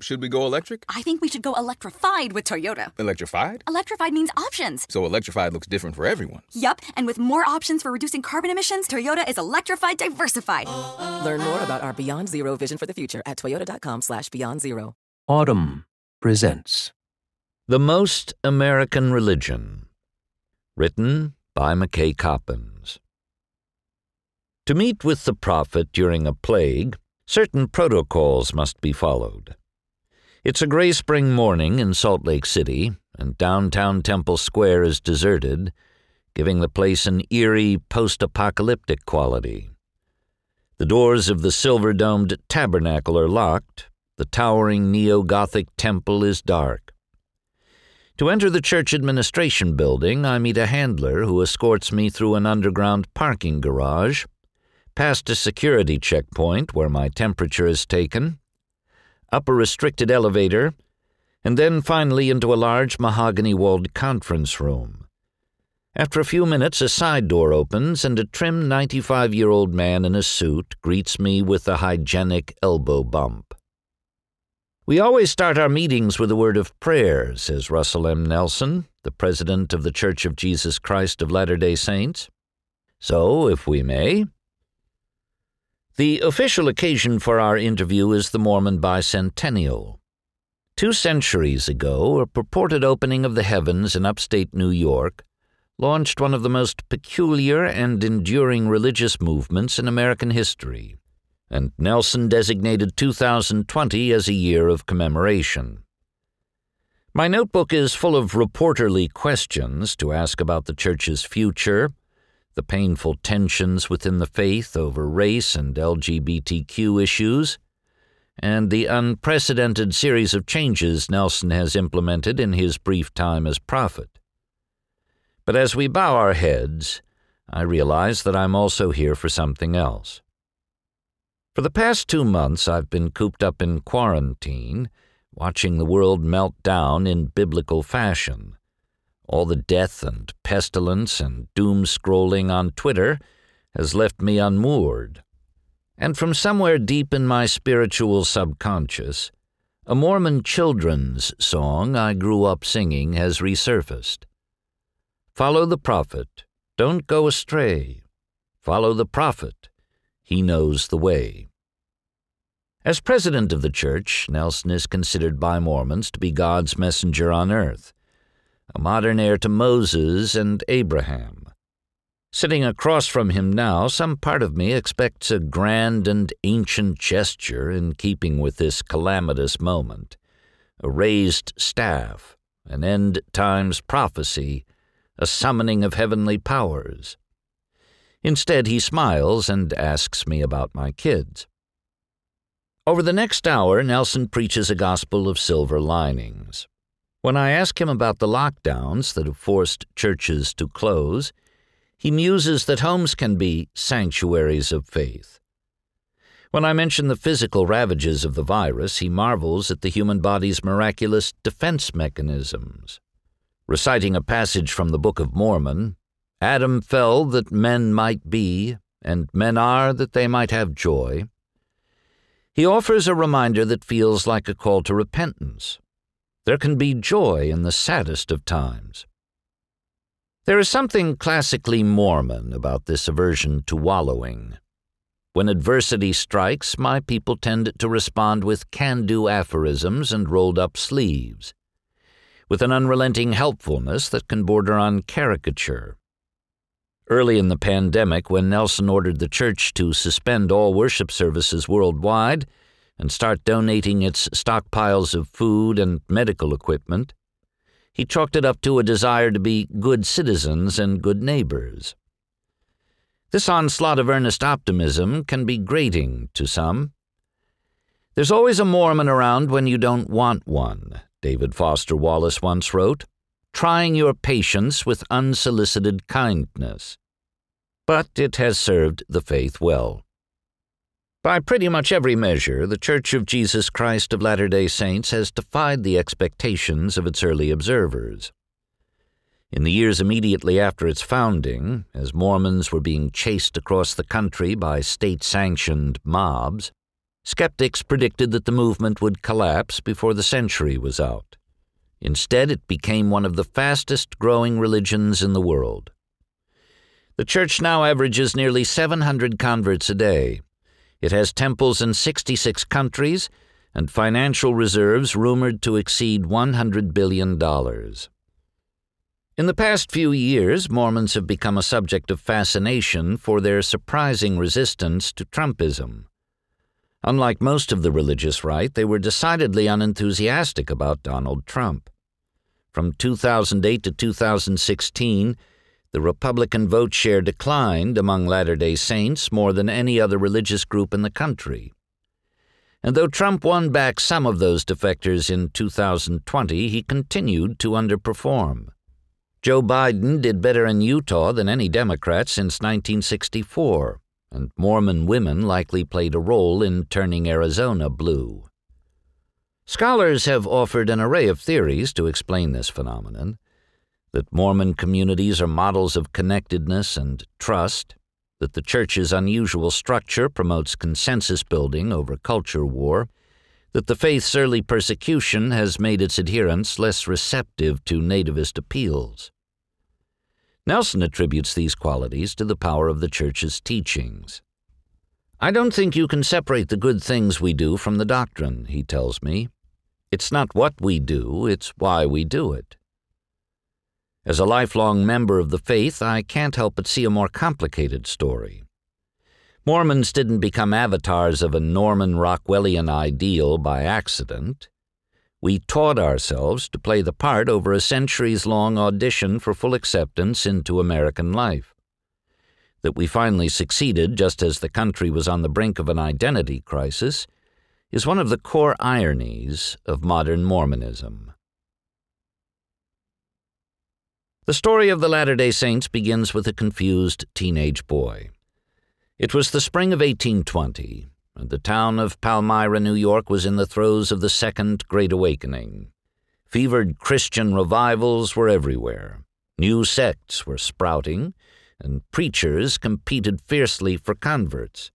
Should we go electric? I think we should go electrified with Toyota. Electrified? Electrified means options. So electrified looks different for everyone. Yup, and with more options for reducing carbon emissions, Toyota is electrified diversified. Learn more about our Beyond Zero vision for the future at toyota.com slash beyond zero. Audm presents The Most American Religion. Written by McKay Coppins. To meet with the prophet during a plague, certain protocols must be followed. It's a gray spring morning in Salt Lake City, and downtown Temple Square is deserted, giving the place an eerie post apocalyptic quality. The doors of the silver domed tabernacle are locked, the towering neo Gothic temple is dark. To enter the church administration building, I meet a handler who escorts me through an underground parking garage, past a security checkpoint where my temperature is taken, up a restricted elevator, and then finally into a large mahogany walled conference room. After a few minutes, a side door opens, and a trim 95 year old man in a suit greets me with a hygienic elbow bump. We always start our meetings with a word of prayer, says Russell M. Nelson, the president of the Church of Jesus Christ of Latter day Saints. So, if we may, the official occasion for our interview is the Mormon bicentennial. Two centuries ago, a purported opening of the heavens in upstate New York launched one of the most peculiar and enduring religious movements in American history and Nelson designated 2020 as a year of commemoration. My notebook is full of reporterly questions to ask about the Church's future, the painful tensions within the faith over race and LGBTQ issues, and the unprecedented series of changes Nelson has implemented in his brief time as prophet. But as we bow our heads, I realize that I'm also here for something else. For the past two months, I've been cooped up in quarantine, watching the world melt down in biblical fashion. All the death and pestilence and doom scrolling on Twitter has left me unmoored. And from somewhere deep in my spiritual subconscious, a Mormon children's song I grew up singing has resurfaced. Follow the prophet, don't go astray. Follow the prophet, he knows the way. As president of the church, Nelson is considered by Mormons to be God's messenger on earth, a modern heir to Moses and Abraham. Sitting across from him now, some part of me expects a grand and ancient gesture in keeping with this calamitous moment a raised staff, an end times prophecy, a summoning of heavenly powers. Instead, he smiles and asks me about my kids. Over the next hour, Nelson preaches a gospel of silver linings. When I ask him about the lockdowns that have forced churches to close, he muses that homes can be sanctuaries of faith. When I mention the physical ravages of the virus, he marvels at the human body's miraculous defense mechanisms. Reciting a passage from the Book of Mormon, Adam fell that men might be, and men are that they might have joy. He offers a reminder that feels like a call to repentance. There can be joy in the saddest of times. There is something classically Mormon about this aversion to wallowing. When adversity strikes, my people tend to respond with can do aphorisms and rolled up sleeves, with an unrelenting helpfulness that can border on caricature. Early in the pandemic, when Nelson ordered the church to suspend all worship services worldwide and start donating its stockpiles of food and medical equipment, he chalked it up to a desire to be good citizens and good neighbors. This onslaught of earnest optimism can be grating to some. There's always a Mormon around when you don't want one, David Foster Wallace once wrote trying your patience with unsolicited kindness. But it has served the faith well. By pretty much every measure, the Church of Jesus Christ of Latter day Saints has defied the expectations of its early observers. In the years immediately after its founding, as Mormons were being chased across the country by state sanctioned mobs, Skeptics predicted that the movement would collapse before the century was out. Instead, it became one of the fastest growing religions in the world. The church now averages nearly 700 converts a day. It has temples in 66 countries and financial reserves rumored to exceed $100 billion. In the past few years, Mormons have become a subject of fascination for their surprising resistance to Trumpism. Unlike most of the religious right, they were decidedly unenthusiastic about Donald Trump. From 2008 to 2016, the Republican vote share declined among Latter day Saints more than any other religious group in the country. And though Trump won back some of those defectors in 2020, he continued to underperform. Joe Biden did better in Utah than any Democrat since 1964, and Mormon women likely played a role in turning Arizona blue. Scholars have offered an array of theories to explain this phenomenon that Mormon communities are models of connectedness and trust, that the church's unusual structure promotes consensus building over culture war, that the faith's early persecution has made its adherents less receptive to nativist appeals. Nelson attributes these qualities to the power of the church's teachings. I don't think you can separate the good things we do from the doctrine, he tells me. It's not what we do, it's why we do it. As a lifelong member of the faith, I can't help but see a more complicated story. Mormons didn't become avatars of a Norman Rockwellian ideal by accident. We taught ourselves to play the part over a centuries long audition for full acceptance into American life. That we finally succeeded just as the country was on the brink of an identity crisis is one of the core ironies of modern Mormonism. The story of the Latter day Saints begins with a confused teenage boy. It was the spring of 1820, and the town of Palmyra, New York, was in the throes of the Second Great Awakening. Fevered Christian revivals were everywhere. New sects were sprouting, and preachers competed fiercely for converts.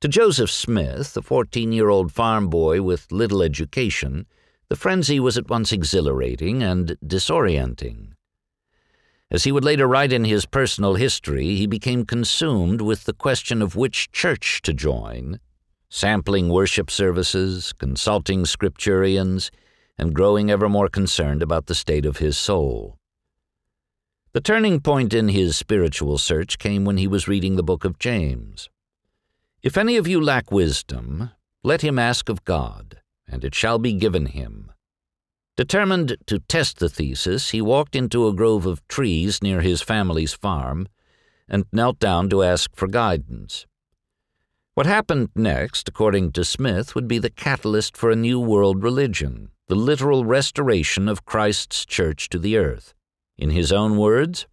To Joseph Smith, a 14 year old farm boy with little education, the frenzy was at once exhilarating and disorienting. As he would later write in his personal history, he became consumed with the question of which church to join, sampling worship services, consulting scripturians, and growing ever more concerned about the state of his soul. The turning point in his spiritual search came when he was reading the book of James. If any of you lack wisdom, let him ask of God, and it shall be given him. Determined to test the thesis, he walked into a grove of trees near his family's farm and knelt down to ask for guidance. What happened next, according to Smith, would be the catalyst for a new world religion, the literal restoration of Christ's church to the earth. In his own words,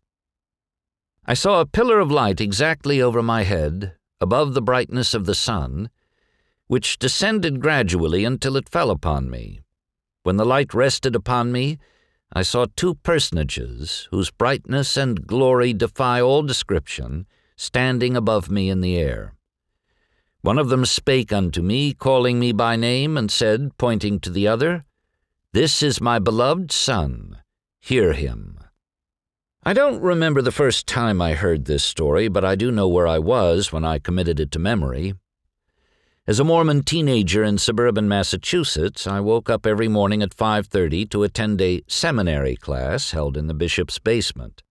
I saw a pillar of light exactly over my head, above the brightness of the sun, which descended gradually until it fell upon me, when the light rested upon me, I saw two personages whose brightness and glory defy all description, standing above me in the air. One of them spake unto me, calling me by name, and said, pointing to the other, This is my beloved Son, hear him. I don't remember the first time I heard this story, but I do know where I was when I committed it to memory. As a Mormon teenager in suburban Massachusetts, I woke up every morning at 5:30 to attend a seminary class held in the bishop's basement.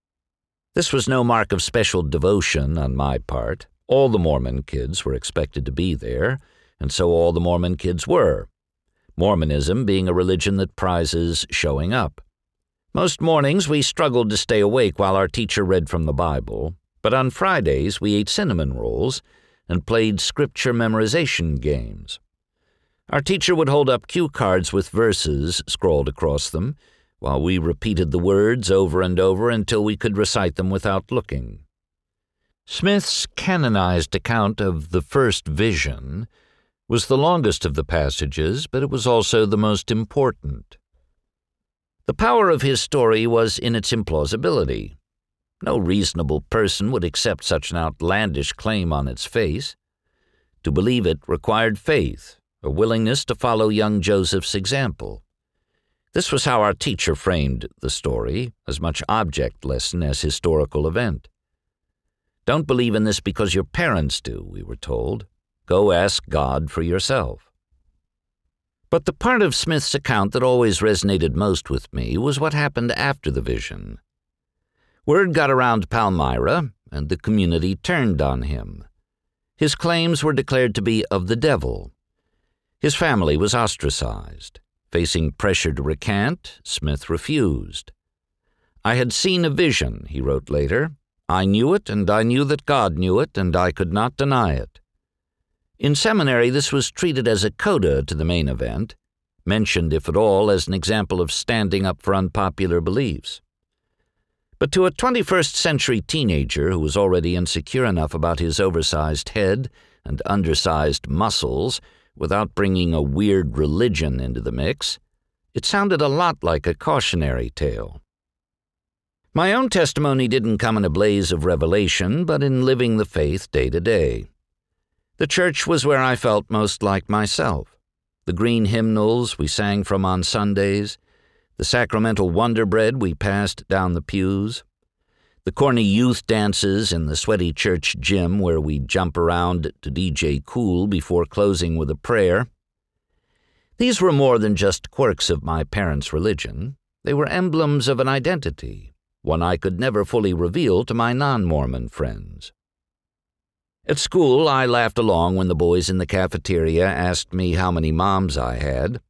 This was no mark of special devotion on my part. All the Mormon kids were expected to be there, and so all the Mormon kids were. Mormonism being a religion that prizes showing up. Most mornings we struggled to stay awake while our teacher read from the Bible, but on Fridays we ate cinnamon rolls and played scripture memorization games. Our teacher would hold up cue cards with verses scrawled across them, while we repeated the words over and over until we could recite them without looking. Smith's canonized account of the first vision was the longest of the passages, but it was also the most important. The power of his story was in its implausibility. No reasonable person would accept such an outlandish claim on its face. To believe it required faith, a willingness to follow young Joseph's example. This was how our teacher framed the story, as much object lesson as historical event. Don't believe in this because your parents do, we were told. Go ask God for yourself. But the part of Smith's account that always resonated most with me was what happened after the vision. Word got around Palmyra, and the community turned on him. His claims were declared to be of the devil. His family was ostracized. Facing pressure to recant, Smith refused. I had seen a vision, he wrote later. I knew it, and I knew that God knew it, and I could not deny it. In seminary, this was treated as a coda to the main event, mentioned, if at all, as an example of standing up for unpopular beliefs. But to a 21st century teenager who was already insecure enough about his oversized head and undersized muscles without bringing a weird religion into the mix, it sounded a lot like a cautionary tale. My own testimony didn't come in a blaze of revelation, but in living the faith day to day. The church was where I felt most like myself. The green hymnals we sang from on Sundays, the sacramental wonder bread we passed down the pews, the corny youth dances in the sweaty church gym where we jump around to DJ Kool before closing with a prayer. These were more than just quirks of my parents' religion. They were emblems of an identity, one I could never fully reveal to my non Mormon friends. At school, I laughed along when the boys in the cafeteria asked me how many moms I had,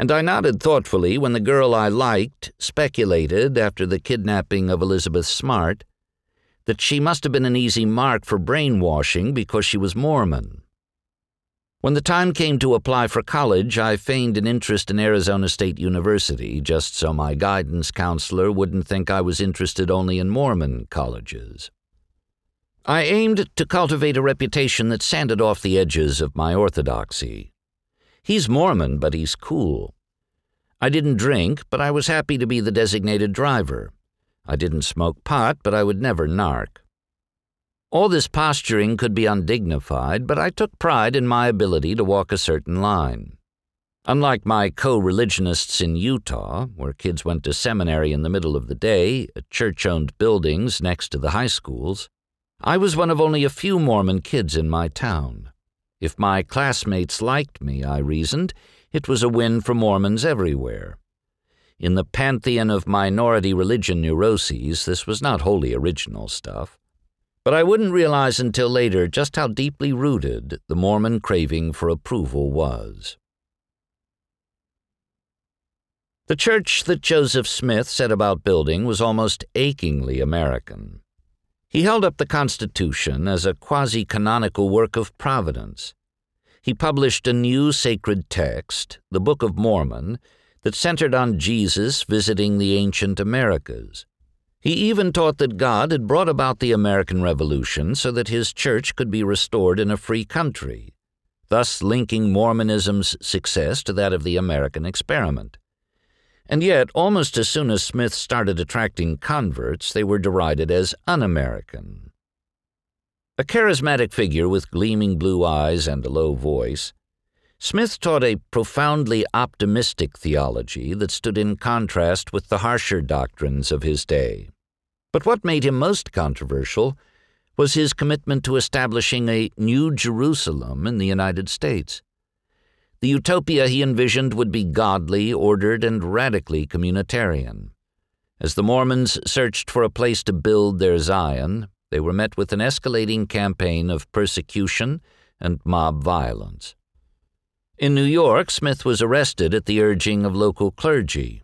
and I nodded thoughtfully when the girl I liked speculated, after the kidnapping of Elizabeth Smart, that she must have been an easy mark for brainwashing because she was Mormon. When the time came to apply for college, I feigned an interest in Arizona State University just so my guidance counselor wouldn't think I was interested only in Mormon colleges. I aimed to cultivate a reputation that sanded off the edges of my orthodoxy. He's Mormon, but he's cool. I didn't drink, but I was happy to be the designated driver. I didn't smoke pot, but I would never narc. All this posturing could be undignified, but I took pride in my ability to walk a certain line. Unlike my co religionists in Utah, where kids went to seminary in the middle of the day at church owned buildings next to the high schools, I was one of only a few Mormon kids in my town. If my classmates liked me, I reasoned, it was a win for Mormons everywhere. In the pantheon of minority religion neuroses, this was not wholly original stuff. But I wouldn't realize until later just how deeply rooted the Mormon craving for approval was. The church that Joseph Smith set about building was almost achingly American. He held up the Constitution as a quasi canonical work of providence. He published a new sacred text, the Book of Mormon, that centered on Jesus visiting the ancient Americas. He even taught that God had brought about the American Revolution so that his church could be restored in a free country, thus linking Mormonism's success to that of the American experiment. And yet, almost as soon as Smith started attracting converts, they were derided as un American. A charismatic figure with gleaming blue eyes and a low voice, Smith taught a profoundly optimistic theology that stood in contrast with the harsher doctrines of his day. But what made him most controversial was his commitment to establishing a New Jerusalem in the United States. The utopia he envisioned would be godly, ordered, and radically communitarian. As the Mormons searched for a place to build their Zion, they were met with an escalating campaign of persecution and mob violence. In New York, Smith was arrested at the urging of local clergy.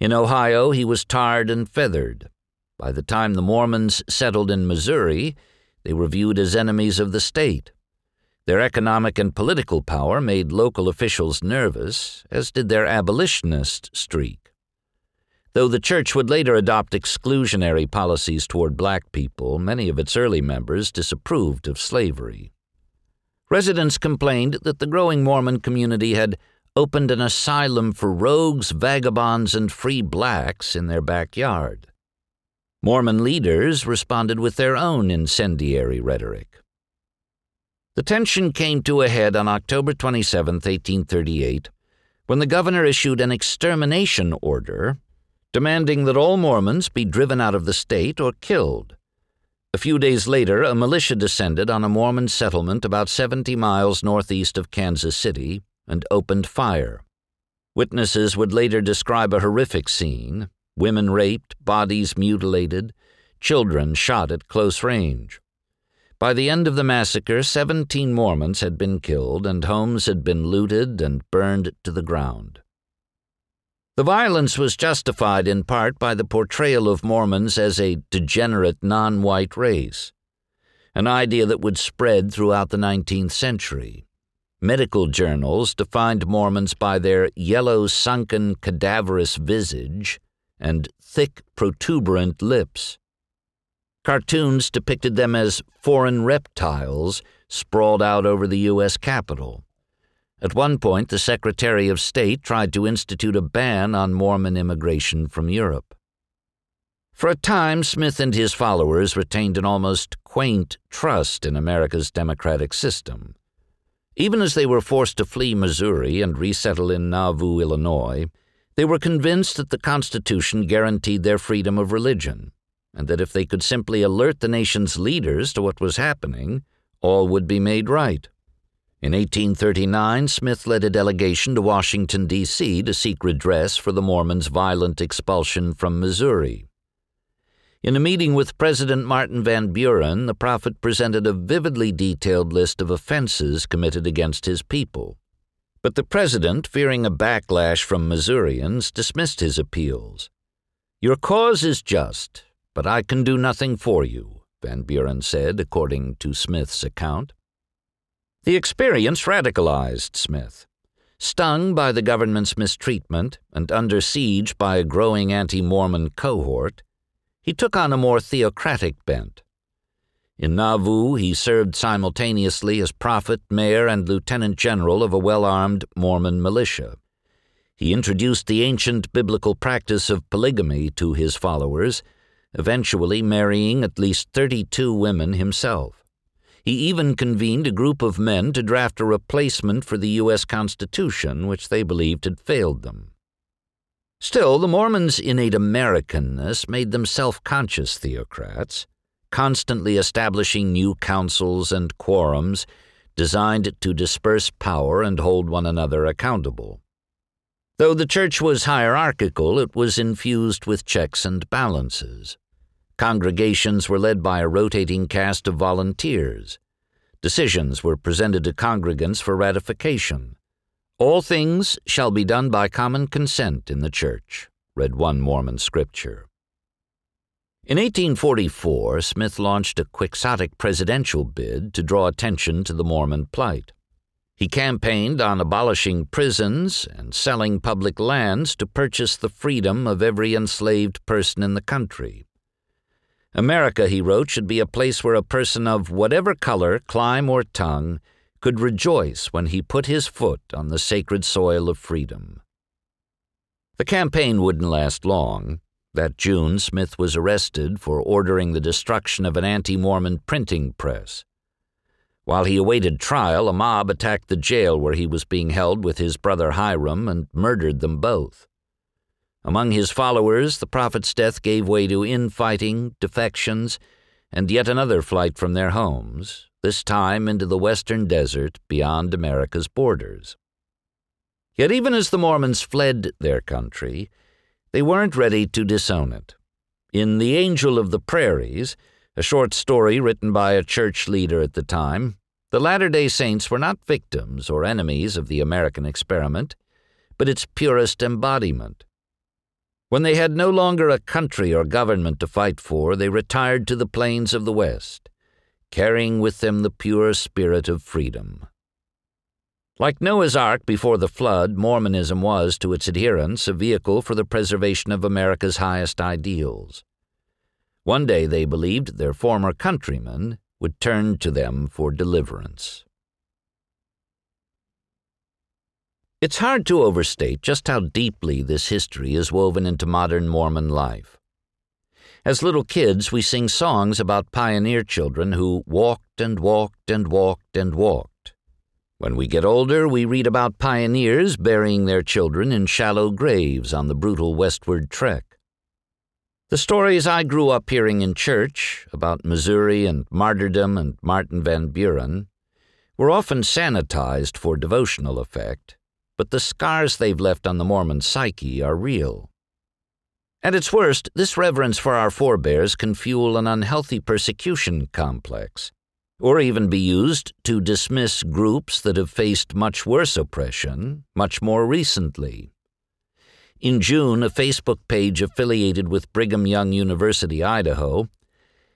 In Ohio, he was tarred and feathered. By the time the Mormons settled in Missouri, they were viewed as enemies of the state. Their economic and political power made local officials nervous, as did their abolitionist streak. Though the church would later adopt exclusionary policies toward black people, many of its early members disapproved of slavery. Residents complained that the growing Mormon community had opened an asylum for rogues, vagabonds, and free blacks in their backyard. Mormon leaders responded with their own incendiary rhetoric. The tension came to a head on October 27, 1838, when the governor issued an extermination order demanding that all Mormons be driven out of the state or killed. A few days later, a militia descended on a Mormon settlement about 70 miles northeast of Kansas City and opened fire. Witnesses would later describe a horrific scene women raped, bodies mutilated, children shot at close range. By the end of the massacre, 17 Mormons had been killed and homes had been looted and burned to the ground. The violence was justified in part by the portrayal of Mormons as a degenerate non white race, an idea that would spread throughout the 19th century. Medical journals defined Mormons by their yellow, sunken, cadaverous visage and thick, protuberant lips. Cartoons depicted them as foreign reptiles sprawled out over the U.S. Capitol. At one point, the Secretary of State tried to institute a ban on Mormon immigration from Europe. For a time, Smith and his followers retained an almost quaint trust in America's democratic system. Even as they were forced to flee Missouri and resettle in Nauvoo, Illinois, they were convinced that the Constitution guaranteed their freedom of religion and that if they could simply alert the nation's leaders to what was happening, all would be made right. In 1839, Smith led a delegation to Washington, D.C. to seek redress for the Mormons' violent expulsion from Missouri. In a meeting with President Martin Van Buren, the prophet presented a vividly detailed list of offenses committed against his people. But the president, fearing a backlash from Missourians, dismissed his appeals. Your cause is just, but I can do nothing for you, Van Buren said, according to Smith's account. The experience radicalized Smith. Stung by the government's mistreatment and under siege by a growing anti Mormon cohort, he took on a more theocratic bent. In Nauvoo, he served simultaneously as prophet, mayor, and lieutenant general of a well armed Mormon militia. He introduced the ancient biblical practice of polygamy to his followers eventually marrying at least 32 women himself. He even convened a group of men to draft a replacement for the U.S. Constitution, which they believed had failed them. Still, the Mormons' innate Americanness made them self conscious theocrats, constantly establishing new councils and quorums designed to disperse power and hold one another accountable. Though the church was hierarchical, it was infused with checks and balances. Congregations were led by a rotating cast of volunteers. Decisions were presented to congregants for ratification. All things shall be done by common consent in the church, read one Mormon scripture. In 1844, Smith launched a quixotic presidential bid to draw attention to the Mormon plight. He campaigned on abolishing prisons and selling public lands to purchase the freedom of every enslaved person in the country. America, he wrote, should be a place where a person of whatever color, clime, or tongue could rejoice when he put his foot on the sacred soil of freedom. The campaign wouldn't last long. That June, Smith was arrested for ordering the destruction of an anti Mormon printing press. While he awaited trial, a mob attacked the jail where he was being held with his brother Hyrum and murdered them both. Among his followers, the prophet's death gave way to infighting, defections, and yet another flight from their homes, this time into the western desert beyond America's borders. Yet even as the Mormons fled their country, they weren't ready to disown it. In The Angel of the Prairies, a short story written by a church leader at the time, the Latter day Saints were not victims or enemies of the American experiment, but its purest embodiment. When they had no longer a country or government to fight for, they retired to the plains of the West, carrying with them the pure spirit of freedom. Like Noah's Ark before the flood, Mormonism was, to its adherents, a vehicle for the preservation of America's highest ideals. One day they believed their former countrymen would turn to them for deliverance. It's hard to overstate just how deeply this history is woven into modern Mormon life. As little kids, we sing songs about pioneer children who walked and walked and walked and walked. When we get older, we read about pioneers burying their children in shallow graves on the brutal westward trek. The stories I grew up hearing in church about Missouri and martyrdom and Martin Van Buren were often sanitized for devotional effect, but the scars they've left on the Mormon psyche are real. At its worst, this reverence for our forebears can fuel an unhealthy persecution complex, or even be used to dismiss groups that have faced much worse oppression much more recently. In June, a Facebook page affiliated with Brigham Young University, Idaho,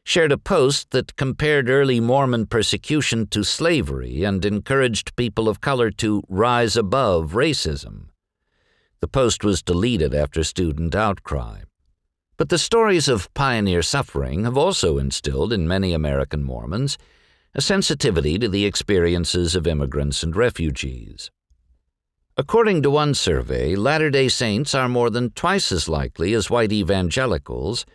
shared a post that compared early Mormon persecution to slavery and encouraged people of color to rise above racism. The post was deleted after student outcry. But the stories of pioneer suffering have also instilled in many American Mormons a sensitivity to the experiences of immigrants and refugees. According to one survey, Latter day Saints are more than twice as likely as white evangelicals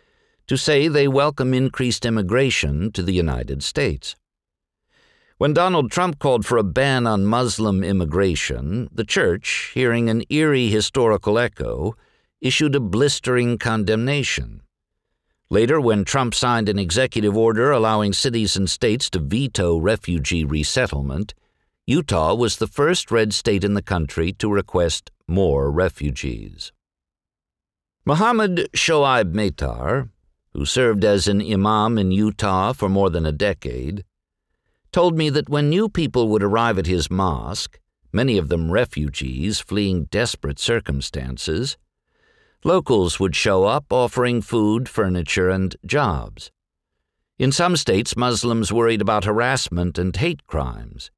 to say they welcome increased immigration to the United States. When Donald Trump called for a ban on Muslim immigration, the church, hearing an eerie historical echo, issued a blistering condemnation. Later, when Trump signed an executive order allowing cities and states to veto refugee resettlement, Utah was the first red state in the country to request more refugees. Muhammad Shoaib Matar, who served as an imam in Utah for more than a decade, told me that when new people would arrive at his mosque, many of them refugees fleeing desperate circumstances, locals would show up offering food, furniture, and jobs. In some states, Muslims worried about harassment and hate crimes.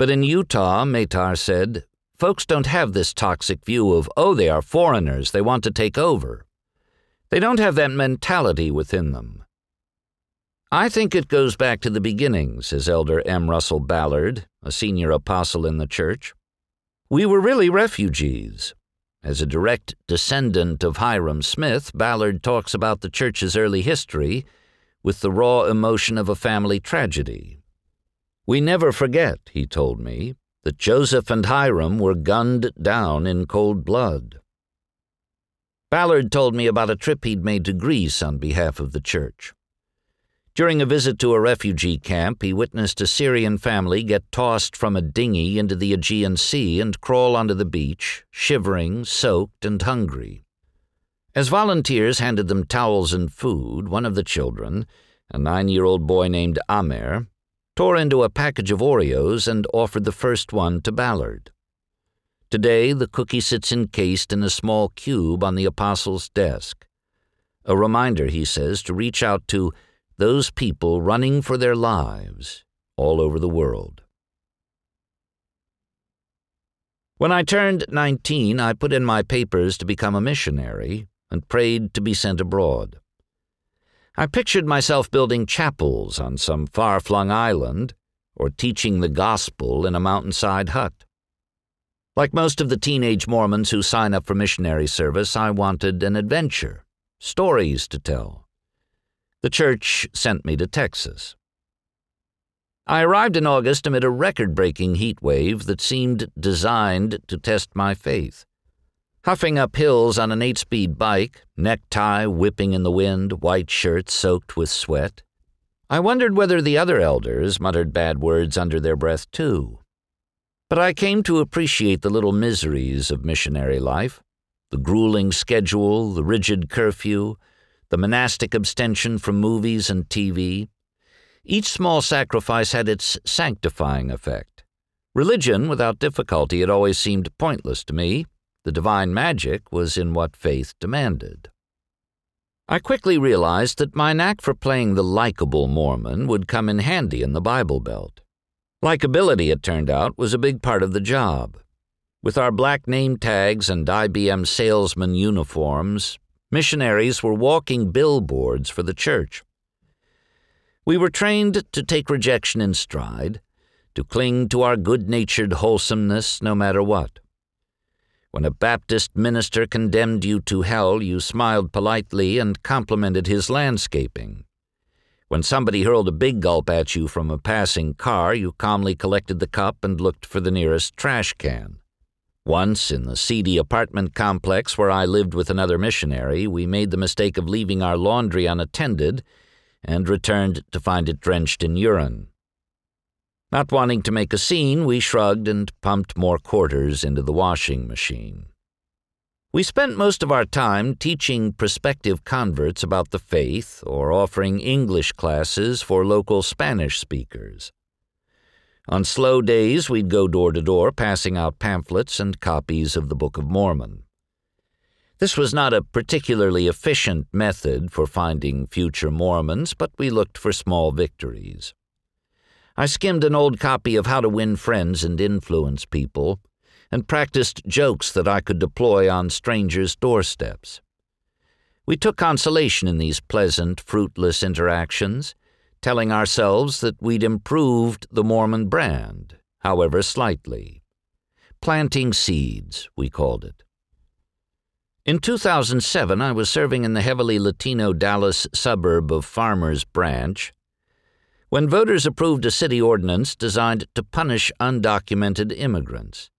But in Utah, Matar said, folks don't have this toxic view of, oh, they are foreigners, they want to take over. They don't have that mentality within them. I think it goes back to the beginning, says Elder M. Russell Ballard, a senior apostle in the church. We were really refugees. As a direct descendant of Hyrum Smith, Ballard talks about the church's early history with the raw emotion of a family tragedy. We never forget, he told me, that Joseph and Hyrum were gunned down in cold blood. Ballard told me about a trip he'd made to Greece on behalf of the church. During a visit to a refugee camp, he witnessed a Syrian family get tossed from a dinghy into the Aegean Sea and crawl onto the beach, shivering, soaked, and hungry. As volunteers handed them towels and food, one of the children, a nine year old boy named Amer, tore into a package of Oreos and offered the first one to Ballard. Today, the cookie sits encased in a small cube on the Apostle's desk. A reminder, he says, to reach out to those people running for their lives all over the world. When I turned 19, I put in my papers to become a missionary and prayed to be sent abroad. I pictured myself building chapels on some far flung island or teaching the gospel in a mountainside hut. Like most of the teenage Mormons who sign up for missionary service, I wanted an adventure, stories to tell. The church sent me to Texas. I arrived in August amid a record breaking heat wave that seemed designed to test my faith. Huffing up hills on an eight speed bike, necktie whipping in the wind, white shirt soaked with sweat, I wondered whether the other elders muttered bad words under their breath, too. But I came to appreciate the little miseries of missionary life the grueling schedule, the rigid curfew, the monastic abstention from movies and TV. Each small sacrifice had its sanctifying effect. Religion, without difficulty, had always seemed pointless to me. The divine magic was in what faith demanded. I quickly realized that my knack for playing the likable Mormon would come in handy in the Bible Belt. Likability, it turned out, was a big part of the job. With our black name tags and IBM salesman uniforms, missionaries were walking billboards for the church. We were trained to take rejection in stride, to cling to our good natured wholesomeness no matter what. When a Baptist minister condemned you to hell, you smiled politely and complimented his landscaping. When somebody hurled a big gulp at you from a passing car, you calmly collected the cup and looked for the nearest trash can. Once, in the seedy apartment complex where I lived with another missionary, we made the mistake of leaving our laundry unattended and returned to find it drenched in urine. Not wanting to make a scene, we shrugged and pumped more quarters into the washing machine. We spent most of our time teaching prospective converts about the faith or offering English classes for local Spanish speakers. On slow days, we'd go door to door passing out pamphlets and copies of the Book of Mormon. This was not a particularly efficient method for finding future Mormons, but we looked for small victories. I skimmed an old copy of How to Win Friends and Influence People and practiced jokes that I could deploy on strangers' doorsteps. We took consolation in these pleasant, fruitless interactions, telling ourselves that we'd improved the Mormon brand, however slightly. Planting seeds, we called it. In 2007, I was serving in the heavily Latino Dallas suburb of Farmers Branch when voters approved a city ordinance designed to punish undocumented immigrants.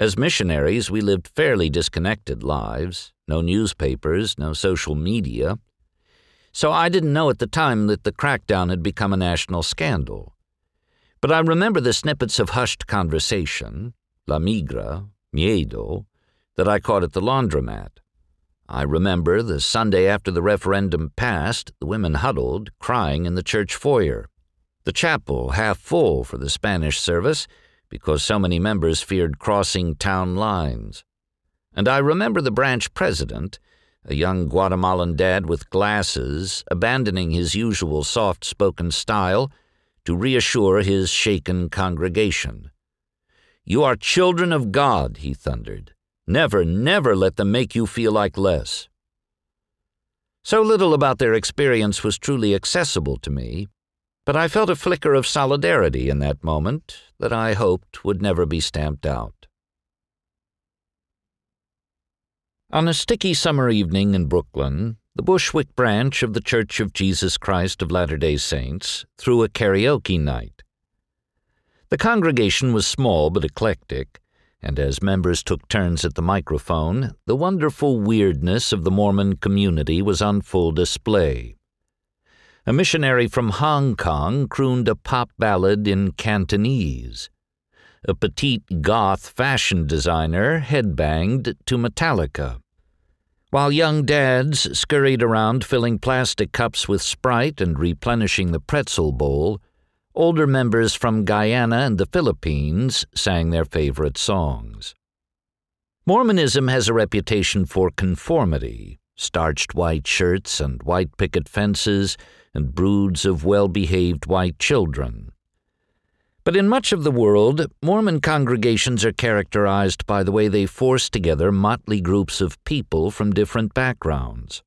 As missionaries, we lived fairly disconnected lives no newspapers, no social media. So I didn't know at the time that the crackdown had become a national scandal. But I remember the snippets of hushed conversation, la migra, miedo, that I caught at the laundromat. I remember the Sunday after the referendum passed, the women huddled, crying in the church foyer the chapel half full for the Spanish service because so many members feared crossing town lines. And I remember the branch president, a young Guatemalan dad with glasses, abandoning his usual soft spoken style to reassure his shaken congregation. You are children of God, he thundered. Never, never let them make you feel like less. So little about their experience was truly accessible to me but I felt a flicker of solidarity in that moment that I hoped would never be stamped out. On a sticky summer evening in Brooklyn, the Bushwick branch of the Church of Jesus Christ of Latter day Saints threw a karaoke night. The congregation was small but eclectic, and as members took turns at the microphone, the wonderful weirdness of the Mormon community was on full display a missionary from Hong Kong crooned a pop ballad in Cantonese. A petite goth fashion designer headbanged to Metallica. While young dads scurried around filling plastic cups with Sprite and replenishing the pretzel bowl, older members from Guyana and the Philippines sang their favorite songs. Mormonism has a reputation for conformity starched white shirts and white picket fences, and broods of well behaved white children. But in much of the world, Mormon congregations are characterized by the way they force together motley groups of people from different backgrounds.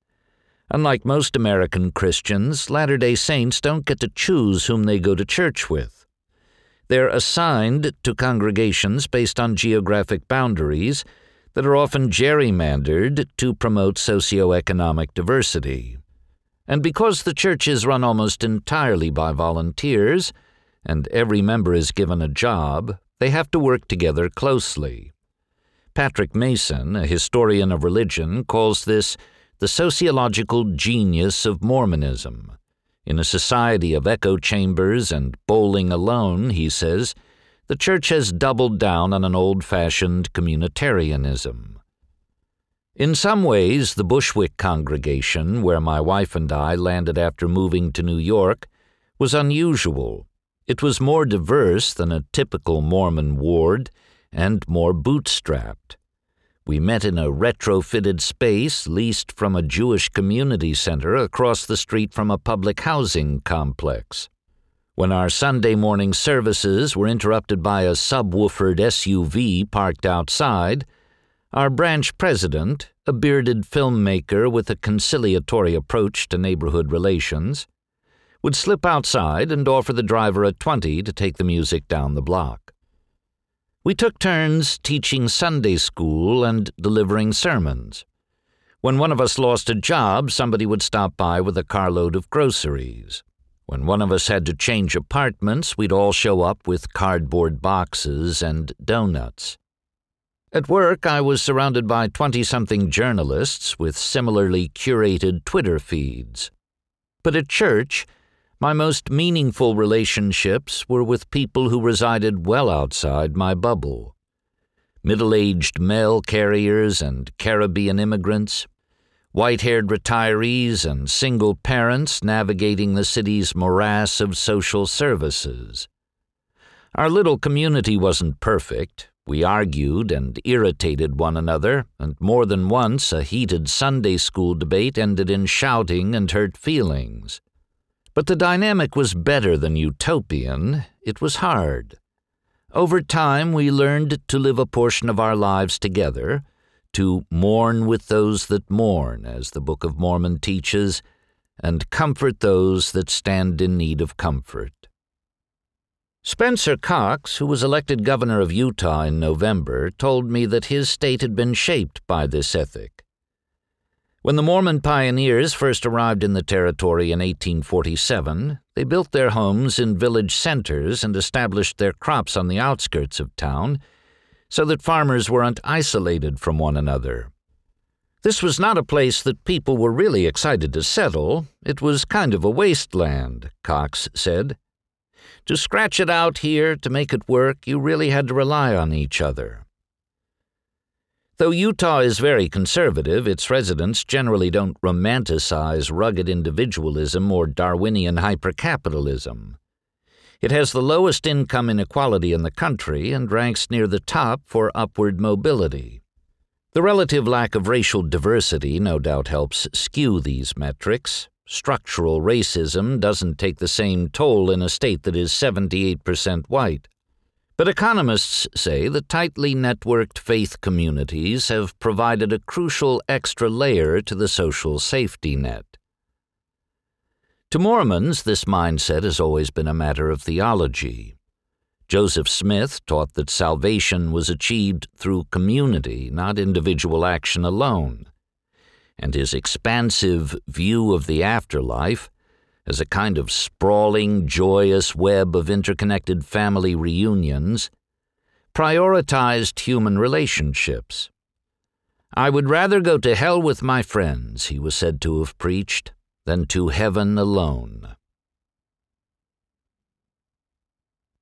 Unlike most American Christians, Latter day Saints don't get to choose whom they go to church with. They're assigned to congregations based on geographic boundaries that are often gerrymandered to promote socioeconomic diversity. And because the church is run almost entirely by volunteers, and every member is given a job, they have to work together closely. Patrick Mason, a historian of religion, calls this the sociological genius of Mormonism. In a society of echo chambers and bowling alone, he says, the church has doubled down on an old fashioned communitarianism. In some ways, the Bushwick congregation, where my wife and I landed after moving to New York, was unusual. It was more diverse than a typical Mormon ward and more bootstrapped. We met in a retrofitted space leased from a Jewish community center across the street from a public housing complex. When our Sunday morning services were interrupted by a subwoofered SUV parked outside, our branch president, a bearded filmmaker with a conciliatory approach to neighborhood relations, would slip outside and offer the driver a 20 to take the music down the block. We took turns teaching Sunday school and delivering sermons. When one of us lost a job, somebody would stop by with a carload of groceries. When one of us had to change apartments, we'd all show up with cardboard boxes and donuts. At work, I was surrounded by 20 something journalists with similarly curated Twitter feeds. But at church, my most meaningful relationships were with people who resided well outside my bubble. Middle aged mail carriers and Caribbean immigrants, white haired retirees and single parents navigating the city's morass of social services. Our little community wasn't perfect. We argued and irritated one another, and more than once a heated Sunday school debate ended in shouting and hurt feelings. But the dynamic was better than utopian, it was hard. Over time, we learned to live a portion of our lives together, to mourn with those that mourn, as the Book of Mormon teaches, and comfort those that stand in need of comfort. Spencer Cox, who was elected governor of Utah in November, told me that his state had been shaped by this ethic. When the Mormon pioneers first arrived in the territory in 1847, they built their homes in village centers and established their crops on the outskirts of town so that farmers weren't isolated from one another. This was not a place that people were really excited to settle. It was kind of a wasteland, Cox said. To scratch it out here, to make it work, you really had to rely on each other. Though Utah is very conservative, its residents generally don't romanticize rugged individualism or Darwinian hypercapitalism. It has the lowest income inequality in the country and ranks near the top for upward mobility. The relative lack of racial diversity no doubt helps skew these metrics. Structural racism doesn't take the same toll in a state that is 78% white. But economists say the tightly networked faith communities have provided a crucial extra layer to the social safety net. To Mormons, this mindset has always been a matter of theology. Joseph Smith taught that salvation was achieved through community, not individual action alone. And his expansive view of the afterlife as a kind of sprawling, joyous web of interconnected family reunions, prioritized human relationships. I would rather go to hell with my friends, he was said to have preached, than to heaven alone.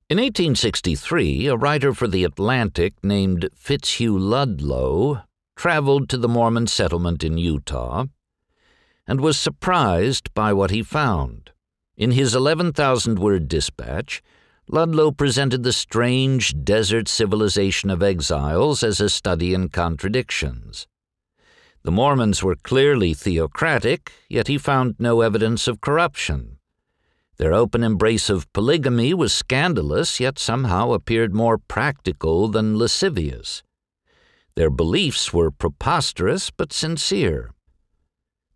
In 1863, a writer for The Atlantic named Fitzhugh Ludlow traveled to the Mormon settlement in Utah and was surprised by what he found. In his 11,000 word dispatch, Ludlow presented the strange desert civilization of exiles as a study in contradictions. The Mormons were clearly theocratic, yet he found no evidence of corruption. Their open embrace of polygamy was scandalous, yet somehow appeared more practical than lascivious. Their beliefs were preposterous but sincere.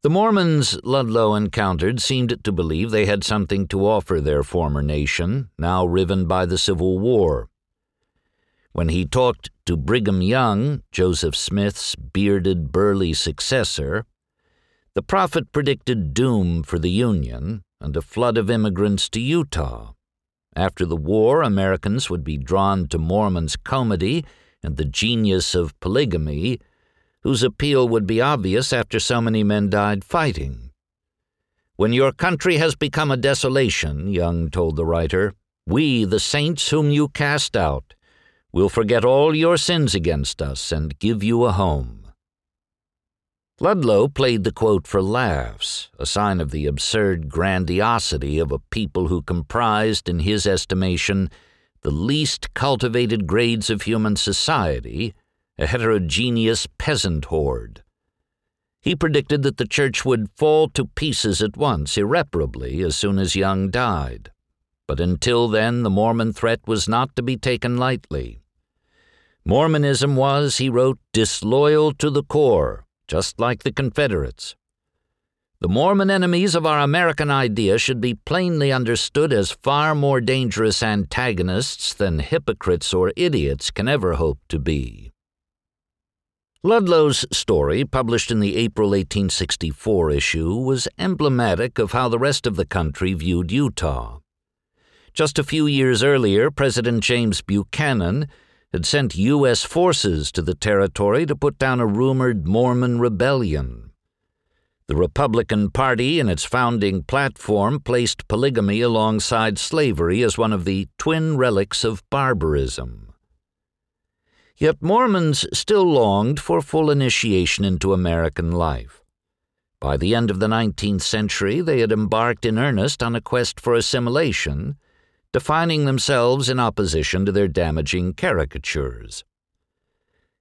The Mormons Ludlow encountered seemed to believe they had something to offer their former nation, now riven by the Civil War. When he talked to Brigham Young, Joseph Smith's bearded, burly successor, the prophet predicted doom for the Union and a flood of immigrants to Utah. After the war, Americans would be drawn to Mormon's comity and the genius of polygamy whose appeal would be obvious after so many men died fighting. When your country has become a desolation, Young told the writer, we, the saints whom you cast out, will forget all your sins against us and give you a home. Ludlow played the quote for laughs, a sign of the absurd grandiosity of a people who comprised, in his estimation, the least cultivated grades of human society a heterogeneous peasant horde. He predicted that the church would fall to pieces at once, irreparably, as soon as Young died. But until then, the Mormon threat was not to be taken lightly. Mormonism was, he wrote, disloyal to the core, just like the Confederates. The Mormon enemies of our American idea should be plainly understood as far more dangerous antagonists than hypocrites or idiots can ever hope to be. Ludlow's story, published in the April 1864 issue, was emblematic of how the rest of the country viewed Utah. Just a few years earlier, President James Buchanan had sent U.S. forces to the territory to put down a rumored Mormon rebellion. The Republican Party, in its founding platform, placed polygamy alongside slavery as one of the twin relics of barbarism. Yet Mormons still longed for full initiation into American life. By the end of the 19th century, they had embarked in earnest on a quest for assimilation, defining themselves in opposition to their damaging caricatures.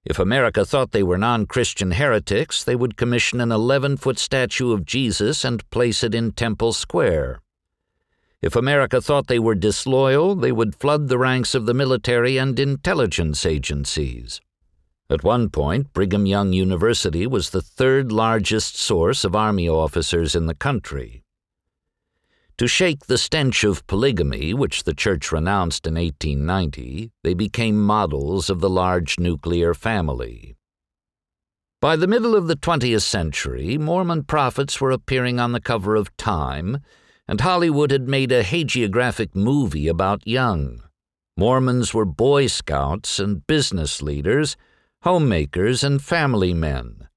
If America thought they were non Christian heretics, they would commission an 11 foot statue of Jesus and place it in Temple Square. If America thought they were disloyal, they would flood the ranks of the military and intelligence agencies. At one point, Brigham Young University was the third largest source of Army officers in the country. To shake the stench of polygamy, which the Church renounced in 1890, they became models of the large nuclear family. By the middle of the 20th century, Mormon prophets were appearing on the cover of Time, and Hollywood had made a hagiographic movie about Young. Mormons were Boy Scouts and business leaders, homemakers, and family men.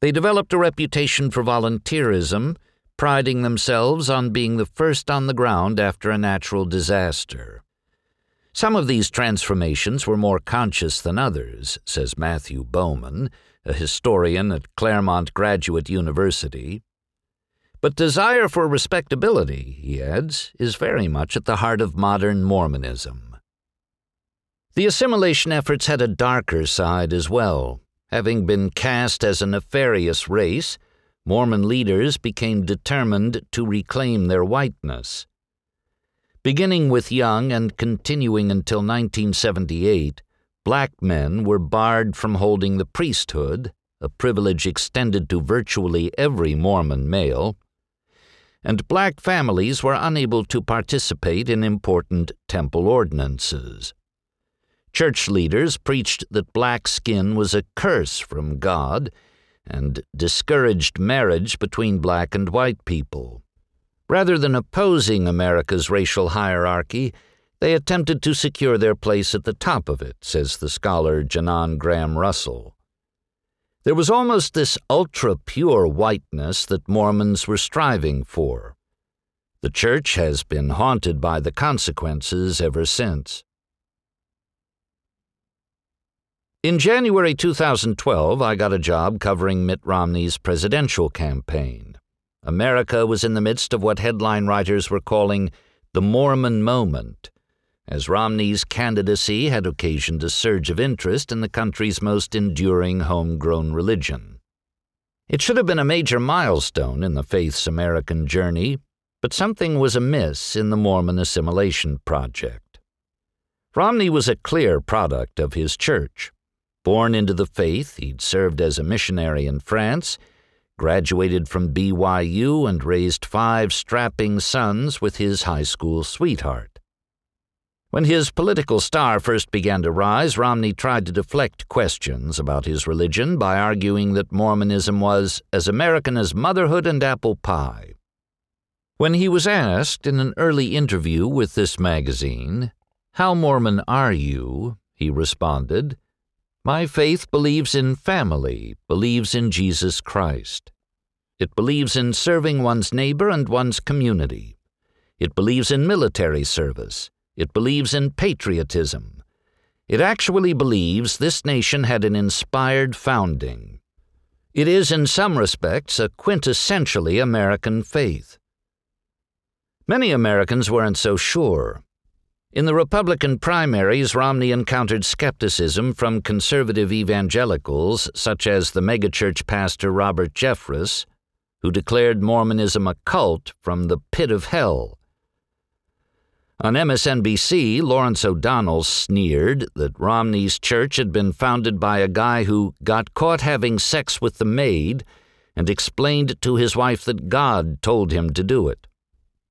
They developed a reputation for volunteerism priding themselves on being the first on the ground after a natural disaster. Some of these transformations were more conscious than others, says Matthew Bowman, a historian at Claremont Graduate University. But desire for respectability, he adds, is very much at the heart of modern Mormonism. The assimilation efforts had a darker side as well. Having been cast as a nefarious race, Mormon leaders became determined to reclaim their whiteness. Beginning with Young and continuing until 1978, black men were barred from holding the priesthood, a privilege extended to virtually every Mormon male, and black families were unable to participate in important temple ordinances. Church leaders preached that black skin was a curse from God and discouraged marriage between black and white people. Rather than opposing America's racial hierarchy, they attempted to secure their place at the top of it, says the scholar Janan Graham Russell. There was almost this ultra pure whiteness that Mormons were striving for. The church has been haunted by the consequences ever since. In January 2012, I got a job covering Mitt Romney's presidential campaign. America was in the midst of what headline writers were calling the Mormon moment, as Romney's candidacy had occasioned a surge of interest in the country's most enduring homegrown religion. It should have been a major milestone in the faith's American journey, but something was amiss in the Mormon assimilation project. Romney was a clear product of his church. Born into the faith, he'd served as a missionary in France, graduated from BYU, and raised five strapping sons with his high school sweetheart. When his political star first began to rise, Romney tried to deflect questions about his religion by arguing that Mormonism was as American as motherhood and apple pie. When he was asked in an early interview with this magazine, How Mormon are you? he responded, my faith believes in family, believes in Jesus Christ. It believes in serving one's neighbor and one's community. It believes in military service. It believes in patriotism. It actually believes this nation had an inspired founding. It is, in some respects, a quintessentially American faith. Many Americans weren't so sure. In the Republican primaries, Romney encountered skepticism from conservative evangelicals, such as the megachurch pastor Robert Jeffress, who declared Mormonism a cult from the pit of hell. On MSNBC, Lawrence O'Donnell sneered that Romney's church had been founded by a guy who got caught having sex with the maid and explained to his wife that God told him to do it.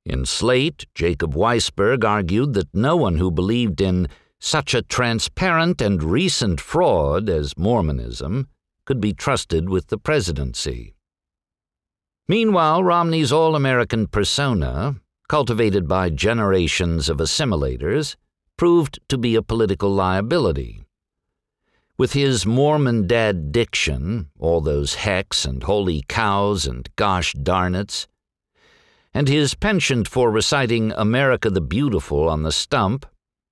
In Slate, Jacob Weisberg argued that no one who believed in such a transparent and recent fraud as Mormonism could be trusted with the presidency. Meanwhile, Romney's all American persona, cultivated by generations of assimilators, proved to be a political liability. With his Mormon dad diction, all those hecks and holy cows and gosh darnets, and his penchant for reciting America the Beautiful on the stump,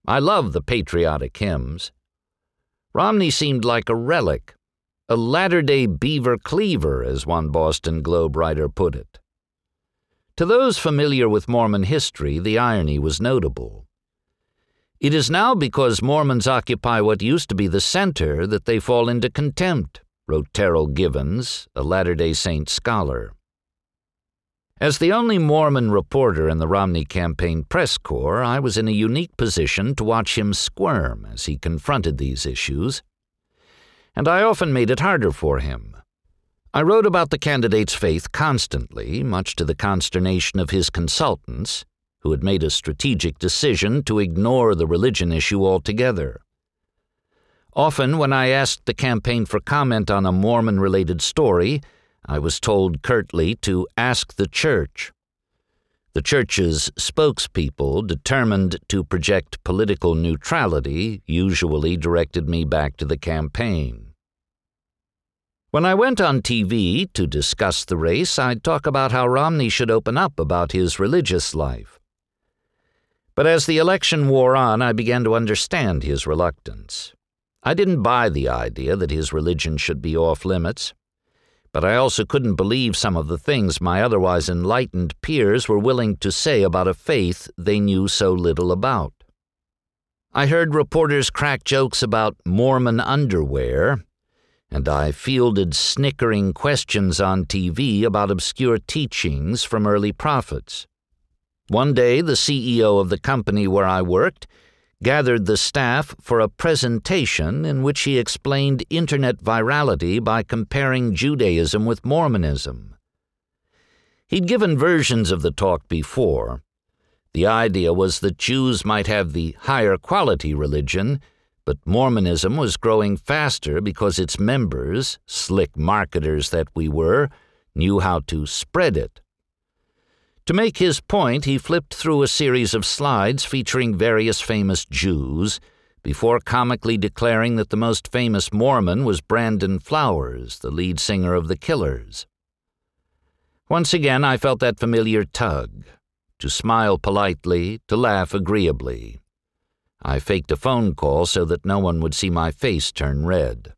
I love the patriotic hymns. Romney seemed like a relic, a latter day beaver cleaver, as one Boston Globe writer put it. To those familiar with Mormon history, the irony was notable. It is now because Mormons occupy what used to be the center that they fall into contempt, wrote Terryl Givens, a Latter day Saint scholar. As the only Mormon reporter in the Romney campaign press corps, I was in a unique position to watch him squirm as he confronted these issues, and I often made it harder for him. I wrote about the candidate's faith constantly, much to the consternation of his consultants, who had made a strategic decision to ignore the religion issue altogether. Often, when I asked the campaign for comment on a Mormon related story, I was told curtly to ask the church. The church's spokespeople, determined to project political neutrality, usually directed me back to the campaign. When I went on TV to discuss the race, I'd talk about how Romney should open up about his religious life. But as the election wore on, I began to understand his reluctance. I didn't buy the idea that his religion should be off limits but I also couldn't believe some of the things my otherwise enlightened peers were willing to say about a faith they knew so little about. I heard reporters crack jokes about Mormon underwear, and I fielded snickering questions on TV about obscure teachings from early prophets. One day, the CEO of the company where I worked gathered the staff for a presentation in which he explained internet virality by comparing Judaism with Mormonism. He'd given versions of the talk before. The idea was that Jews might have the higher quality religion, but Mormonism was growing faster because its members, slick marketers that we were, knew how to spread it. To make his point, he flipped through a series of slides featuring various famous Jews before comically declaring that the most famous Mormon was Brandon Flowers, the lead singer of The Killers. Once again, I felt that familiar tug to smile politely, to laugh agreeably. I faked a phone call so that no one would see my face turn red.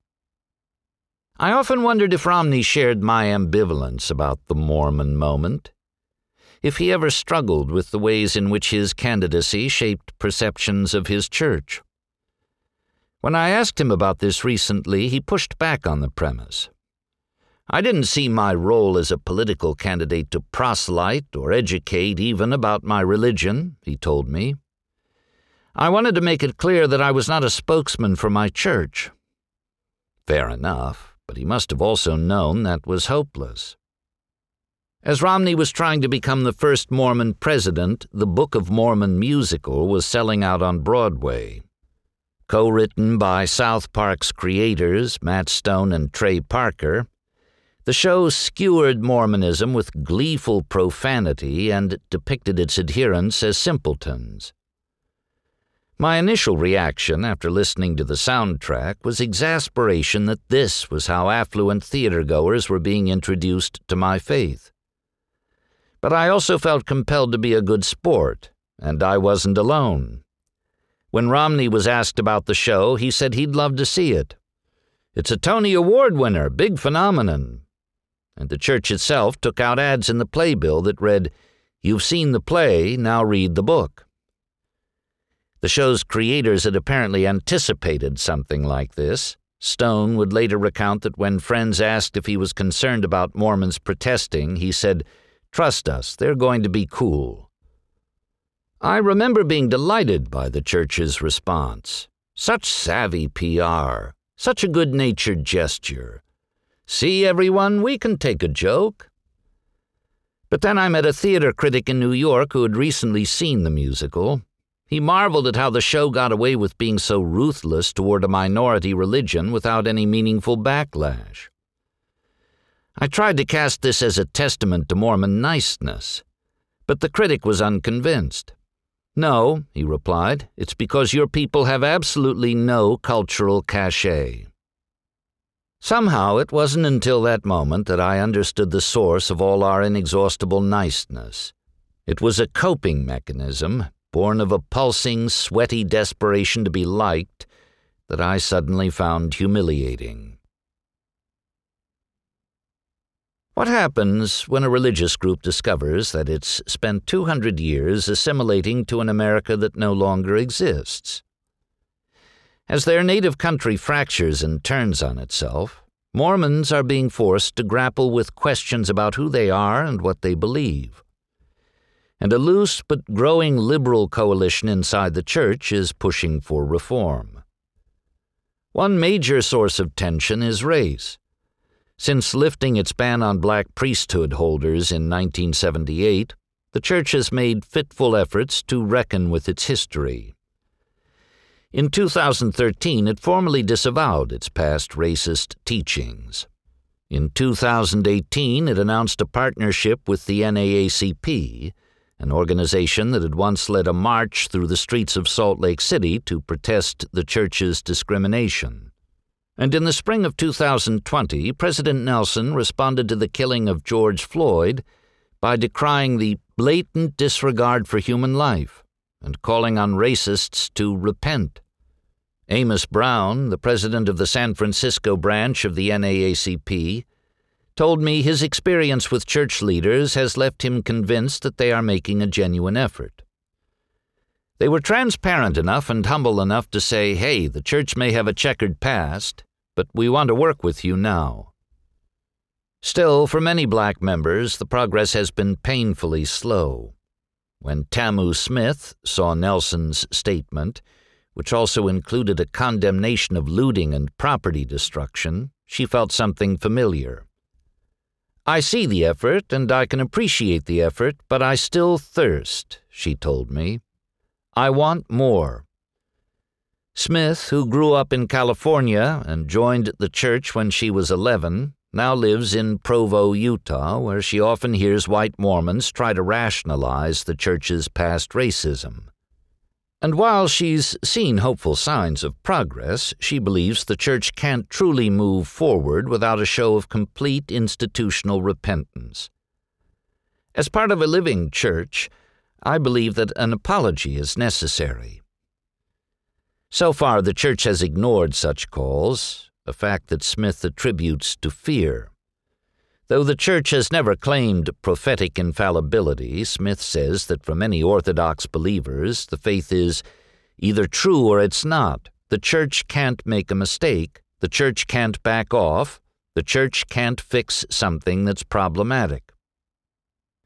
I often wondered if Romney shared my ambivalence about the Mormon moment if he ever struggled with the ways in which his candidacy shaped perceptions of his church. When I asked him about this recently, he pushed back on the premise. I didn't see my role as a political candidate to proselyte or educate even about my religion, he told me. I wanted to make it clear that I was not a spokesman for my church. Fair enough, but he must have also known that was hopeless. As Romney was trying to become the first Mormon president, the Book of Mormon musical was selling out on Broadway. Co written by South Park's creators, Matt Stone and Trey Parker, the show skewered Mormonism with gleeful profanity and depicted its adherents as simpletons. My initial reaction after listening to the soundtrack was exasperation that this was how affluent theatergoers were being introduced to my faith. But I also felt compelled to be a good sport, and I wasn't alone. When Romney was asked about the show, he said he'd love to see it. It's a Tony Award winner, big phenomenon. And the church itself took out ads in the playbill that read, You've seen the play, now read the book. The show's creators had apparently anticipated something like this. Stone would later recount that when friends asked if he was concerned about Mormons protesting, he said, Trust us, they're going to be cool. I remember being delighted by the church's response. Such savvy PR, such a good natured gesture, See, everyone, we can take a joke. But then I met a theater critic in New York who had recently seen the musical. He marveled at how the show got away with being so ruthless toward a minority religion without any meaningful backlash. I tried to cast this as a testament to Mormon niceness, but the critic was unconvinced. No, he replied, it's because your people have absolutely no cultural cachet. Somehow it wasn't until that moment that I understood the source of all our inexhaustible niceness. It was a coping mechanism, born of a pulsing, sweaty desperation to be liked, that I suddenly found humiliating. What happens when a religious group discovers that it's spent 200 years assimilating to an America that no longer exists? As their native country fractures and turns on itself, Mormons are being forced to grapple with questions about who they are and what they believe. And a loose but growing liberal coalition inside the church is pushing for reform. One major source of tension is race. Since lifting its ban on black priesthood holders in 1978, the Church has made fitful efforts to reckon with its history. In 2013, it formally disavowed its past racist teachings. In 2018, it announced a partnership with the NAACP, an organization that had once led a march through the streets of Salt Lake City to protest the church's discrimination. And in the spring of 2020, President Nelson responded to the killing of George Floyd by decrying the blatant disregard for human life and calling on racists to repent. Amos Brown, the president of the San Francisco branch of the NAACP, told me his experience with church leaders has left him convinced that they are making a genuine effort. They were transparent enough and humble enough to say, hey, the church may have a checkered past, but we want to work with you now. Still, for many black members, the progress has been painfully slow. When Tamu Smith saw Nelson's statement, which also included a condemnation of looting and property destruction, she felt something familiar. I see the effort and I can appreciate the effort, but I still thirst, she told me. I want more. Smith, who grew up in California and joined the church when she was 11, now lives in Provo, Utah, where she often hears white Mormons try to rationalize the church's past racism. And while she's seen hopeful signs of progress, she believes the church can't truly move forward without a show of complete institutional repentance. As part of a living church, I believe that an apology is necessary. So far, the Church has ignored such calls, a fact that Smith attributes to fear. Though the Church has never claimed prophetic infallibility, Smith says that for many Orthodox believers, the faith is either true or it's not. The Church can't make a mistake, the Church can't back off, the Church can't fix something that's problematic.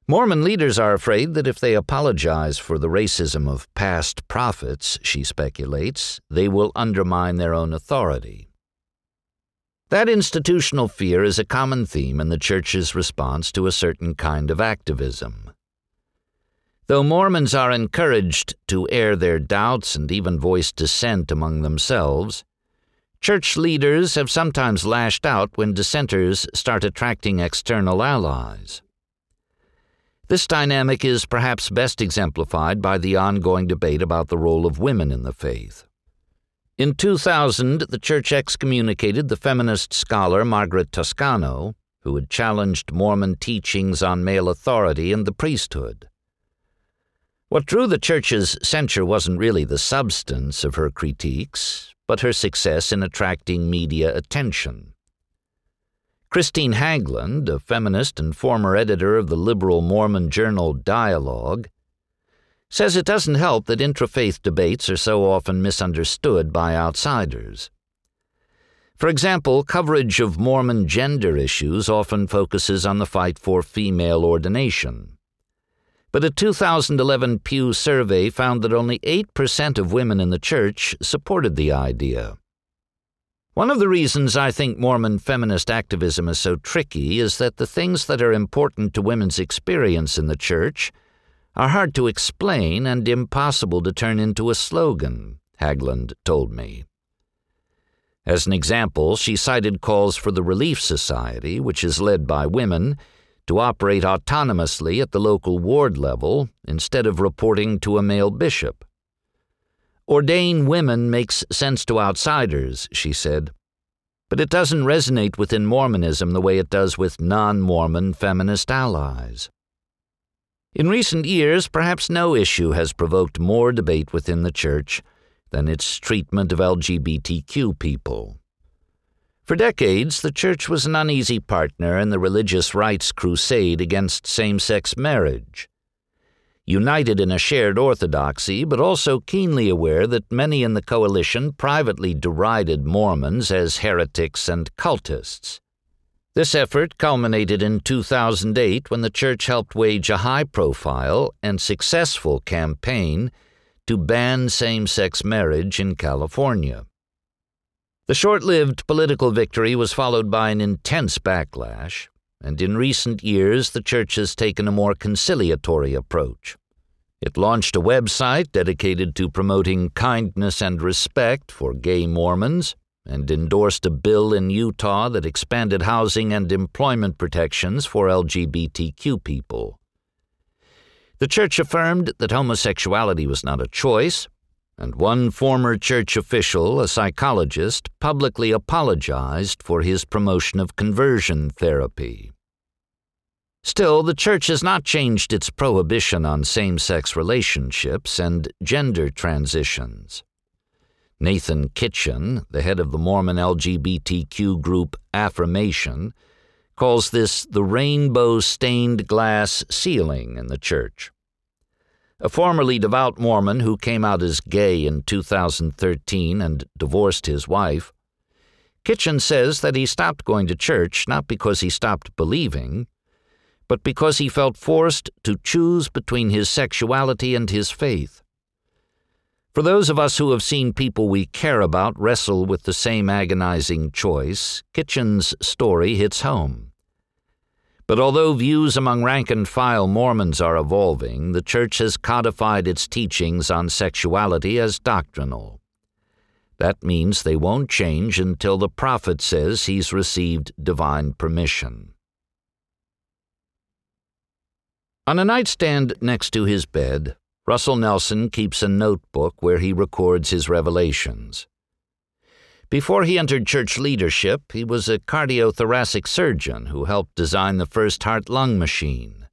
Mormon leaders are afraid that if they apologize for the racism of past prophets, she speculates, they will undermine their own authority. That institutional fear is a common theme in the Church's response to a certain kind of activism. Though Mormons are encouraged to air their doubts and even voice dissent among themselves, Church leaders have sometimes lashed out when dissenters start attracting external allies. This dynamic is perhaps best exemplified by the ongoing debate about the role of women in the faith. In 2000, the church excommunicated the feminist scholar Margaret Toscano, who had challenged Mormon teachings on male authority and the priesthood. What drew the church's censure wasn't really the substance of her critiques, but her success in attracting media attention. Kristine Haglund, a feminist and former editor of the liberal Mormon journal Dialogue, says it doesn't help that intrafaith debates are so often misunderstood by outsiders. For example, coverage of Mormon gender issues often focuses on the fight for female ordination. But a 2011 Pew survey found that only 8% of women in the church supported the idea. One of the reasons I think Mormon feminist activism is so tricky is that the things that are important to women's experience in the church are hard to explain and impossible to turn into a slogan, Haglund told me. As an example, she cited calls for the Relief Society, which is led by women, to operate autonomously at the local ward level instead of reporting to a male bishop. Ordain women makes sense to outsiders, she said, but it doesn't resonate within Mormonism the way it does with non Mormon feminist allies. In recent years, perhaps no issue has provoked more debate within the Church than its treatment of LGBTQ people. For decades, the Church was an uneasy partner in the religious rights crusade against same sex marriage united in a shared orthodoxy, but also keenly aware that many in the coalition privately derided Mormons as heretics and cultists. This effort culminated in 2008 when the church helped wage a high profile and successful campaign to ban same sex marriage in California. The short lived political victory was followed by an intense backlash, and in recent years the Church has taken a more conciliatory approach. It launched a website dedicated to promoting kindness and respect for gay Mormons and endorsed a bill in Utah that expanded housing and employment protections for LGBTQ people. The church affirmed that homosexuality was not a choice, and one former church official, a psychologist, publicly apologized for his promotion of conversion therapy. Still, the Church has not changed its prohibition on same sex relationships and gender transitions. Nathan Kitchen, the head of the Mormon LGBTQ group Affirmation, calls this the rainbow stained glass ceiling in the church. A formerly devout Mormon who came out as gay in 2013 and divorced his wife, Kitchen says that he stopped going to church not because he stopped believing, but because he felt forced to choose between his sexuality and his faith. For those of us who have seen people we care about wrestle with the same agonizing choice, Kitchen's story hits home. But although views among rank and file Mormons are evolving, the Church has codified its teachings on sexuality as doctrinal. That means they won't change until the prophet says he's received divine permission. On a nightstand next to his bed, Russell Nelson keeps a notebook where he records his revelations. Before he entered church leadership, he was a cardiothoracic surgeon who helped design the first heart lung machine.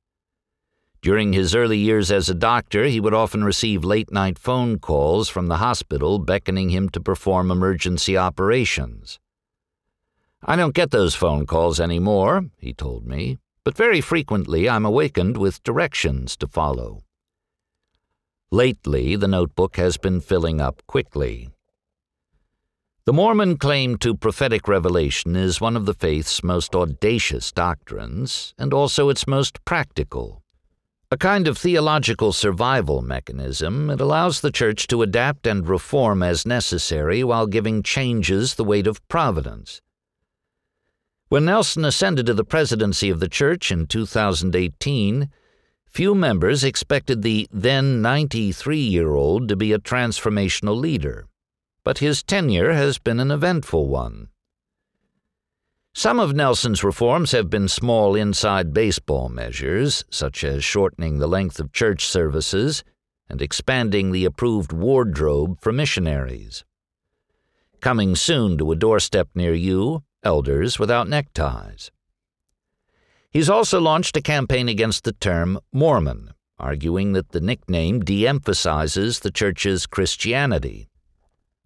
During his early years as a doctor, he would often receive late night phone calls from the hospital beckoning him to perform emergency operations. I don't get those phone calls anymore, he told me but very frequently I'm awakened with directions to follow. Lately, the notebook has been filling up quickly. The Mormon claim to prophetic revelation is one of the faith's most audacious doctrines, and also its most practical. A kind of theological survival mechanism, it allows the Church to adapt and reform as necessary while giving changes the weight of providence. When Nelson ascended to the presidency of the church in 2018, few members expected the then 93 year old to be a transformational leader, but his tenure has been an eventful one. Some of Nelson's reforms have been small inside baseball measures, such as shortening the length of church services and expanding the approved wardrobe for missionaries. Coming soon to a doorstep near you, elders without neckties. He's also launched a campaign against the term Mormon, arguing that the nickname de emphasizes the church's Christianity.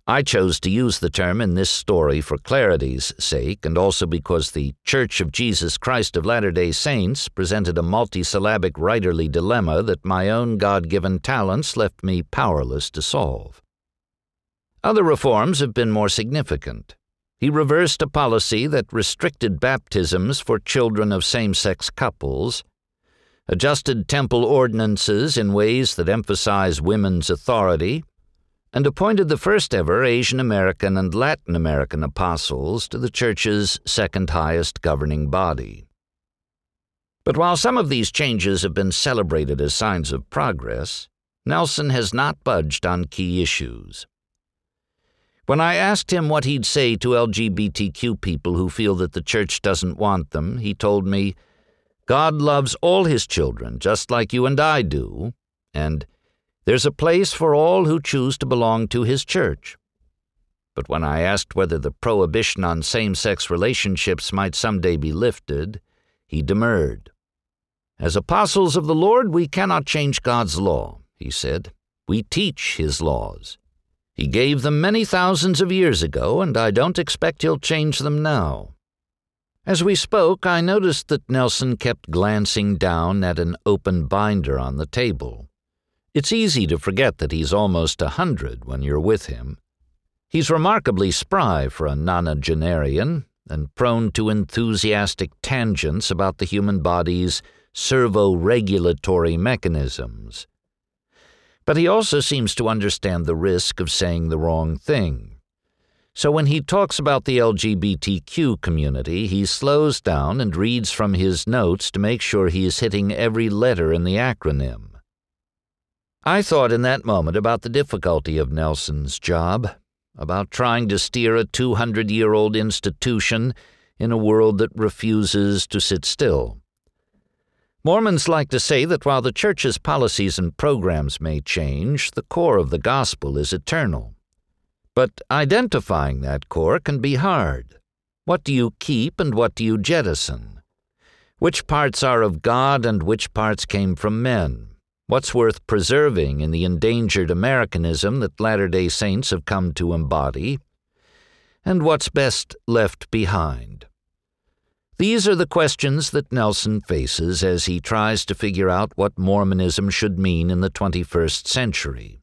I chose to use the term in this story for clarity's sake, and also because the Church of Jesus Christ of Latter day Saints presented a multisyllabic writerly dilemma that my own God given talents left me powerless to solve. Other reforms have been more significant. He reversed a policy that restricted baptisms for children of same sex couples, adjusted temple ordinances in ways that emphasize women's authority, and appointed the first ever Asian American and Latin American apostles to the Church's second highest governing body. But while some of these changes have been celebrated as signs of progress, Nelson has not budged on key issues. When I asked him what he'd say to LGBTQ people who feel that the church doesn't want them, he told me, God loves all his children just like you and I do, and there's a place for all who choose to belong to his church. But when I asked whether the prohibition on same sex relationships might someday be lifted, he demurred. As apostles of the Lord, we cannot change God's law, he said. We teach his laws. He gave them many thousands of years ago, and I don't expect he'll change them now. As we spoke, I noticed that Nelson kept glancing down at an open binder on the table. It's easy to forget that he's almost a hundred when you're with him. He's remarkably spry for a nonagenarian and prone to enthusiastic tangents about the human body's servo-regulatory mechanisms. But he also seems to understand the risk of saying the wrong thing. So when he talks about the LGBTQ community, he slows down and reads from his notes to make sure he is hitting every letter in the acronym. I thought in that moment about the difficulty of Nelson's job, about trying to steer a 200 year old institution in a world that refuses to sit still. Mormons like to say that while the church's policies and programs may change, the core of the gospel is eternal. But identifying that core can be hard. What do you keep and what do you jettison? Which parts are of God and which parts came from men? What's worth preserving in the endangered Americanism that Latter day Saints have come to embody? And what's best left behind? These are the questions that Nelson faces as he tries to figure out what Mormonism should mean in the 21st century.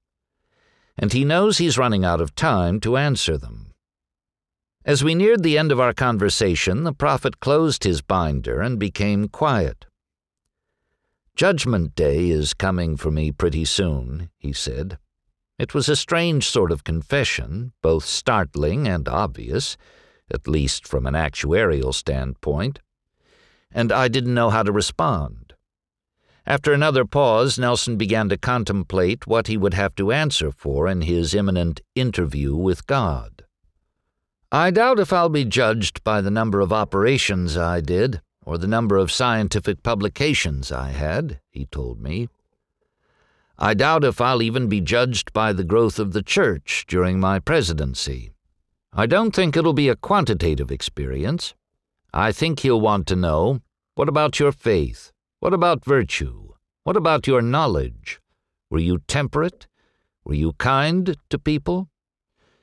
And he knows he's running out of time to answer them. As we neared the end of our conversation, the prophet closed his binder and became quiet. Judgment Day is coming for me pretty soon, he said. It was a strange sort of confession, both startling and obvious, at least from an actuarial standpoint, and I didn't know how to respond. After another pause, Nelson began to contemplate what he would have to answer for in his imminent interview with God. I doubt if I'll be judged by the number of operations I did, or the number of scientific publications I had, he told me. I doubt if I'll even be judged by the growth of the church during my presidency. I don't think it'll be a quantitative experience. I think he'll want to know what about your faith? What about virtue? What about your knowledge? Were you temperate? Were you kind to people?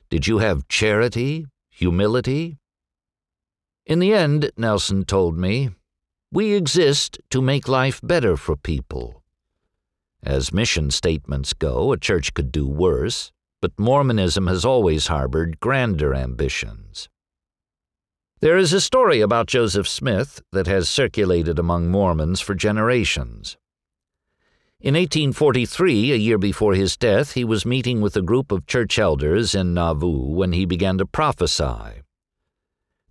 Did you have charity, humility, in the end, Nelson told me, we exist to make life better for people. As mission statements go, a church could do worse, but Mormonism has always harbored grander ambitions. There is a story about Joseph Smith that has circulated among Mormons for generations. In 1843, a year before his death, he was meeting with a group of church elders in Nauvoo when he began to prophesy.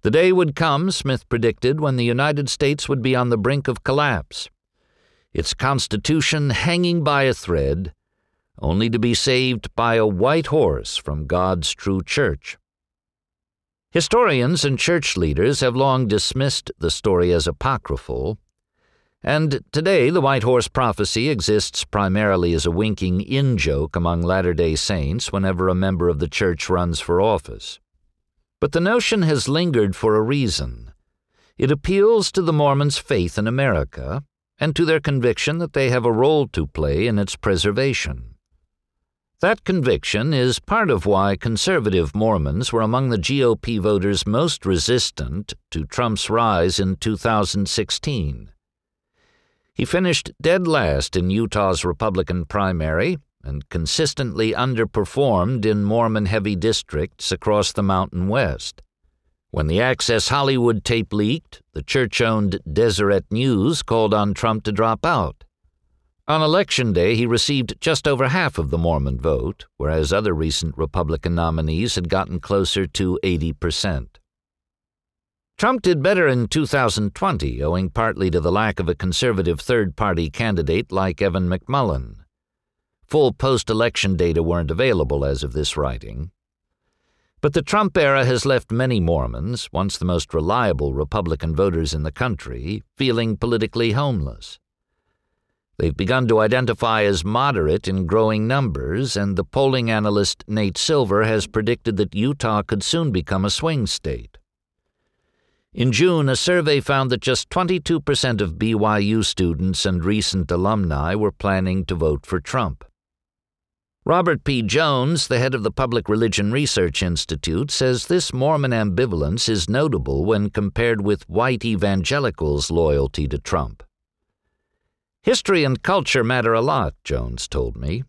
The day would come, Smith predicted, when the United States would be on the brink of collapse, its Constitution hanging by a thread, only to be saved by a white horse from God's true church. Historians and church leaders have long dismissed the story as apocryphal, and today the white horse prophecy exists primarily as a winking in joke among Latter day Saints whenever a member of the church runs for office. But the notion has lingered for a reason. It appeals to the Mormons' faith in America and to their conviction that they have a role to play in its preservation. That conviction is part of why conservative Mormons were among the GOP voters most resistant to Trump's rise in 2016. He finished dead last in Utah's Republican primary and consistently underperformed in Mormon heavy districts across the Mountain West. When the Access Hollywood tape leaked, the church owned Deseret News called on Trump to drop out. On election day, he received just over half of the Mormon vote, whereas other recent Republican nominees had gotten closer to 80%. Trump did better in 2020, owing partly to the lack of a conservative third party candidate like Evan McMullin. Full post election data weren't available as of this writing. But the Trump era has left many Mormons, once the most reliable Republican voters in the country, feeling politically homeless. They've begun to identify as moderate in growing numbers, and the polling analyst Nate Silver has predicted that Utah could soon become a swing state. In June, a survey found that just 22% of BYU students and recent alumni were planning to vote for Trump. Robert P. Jones, the head of the Public Religion Research Institute, says this Mormon ambivalence is notable when compared with white evangelicals' loyalty to Trump. History and culture matter a lot, Jones told me.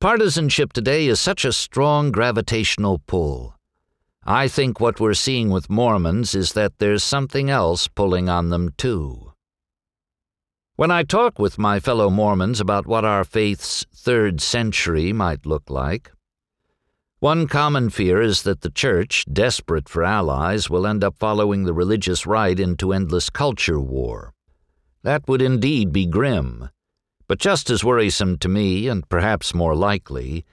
Partisanship today is such a strong gravitational pull. I think what we're seeing with Mormons is that there's something else pulling on them, too. When I talk with my fellow Mormons about what our faith's third century might look like, one common fear is that the Church, desperate for allies, will end up following the religious right into endless culture war. That would indeed be grim, but just as worrisome to me, and perhaps more likely,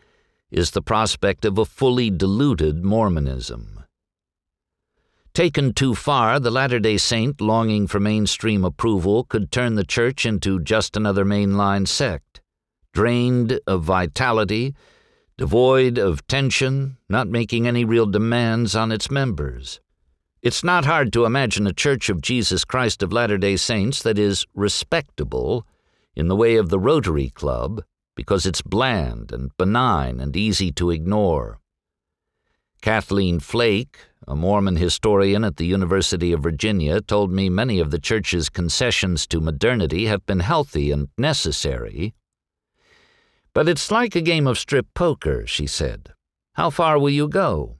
is the prospect of a fully diluted Mormonism. Taken too far, the Latter day Saint longing for mainstream approval could turn the Church into just another mainline sect, drained of vitality, devoid of tension, not making any real demands on its members. It's not hard to imagine a Church of Jesus Christ of Latter day Saints that is respectable in the way of the Rotary Club because it's bland and benign and easy to ignore. Kathleen Flake, a Mormon historian at the University of Virginia, told me many of the church's concessions to modernity have been healthy and necessary. But it's like a game of strip poker, she said. How far will you go?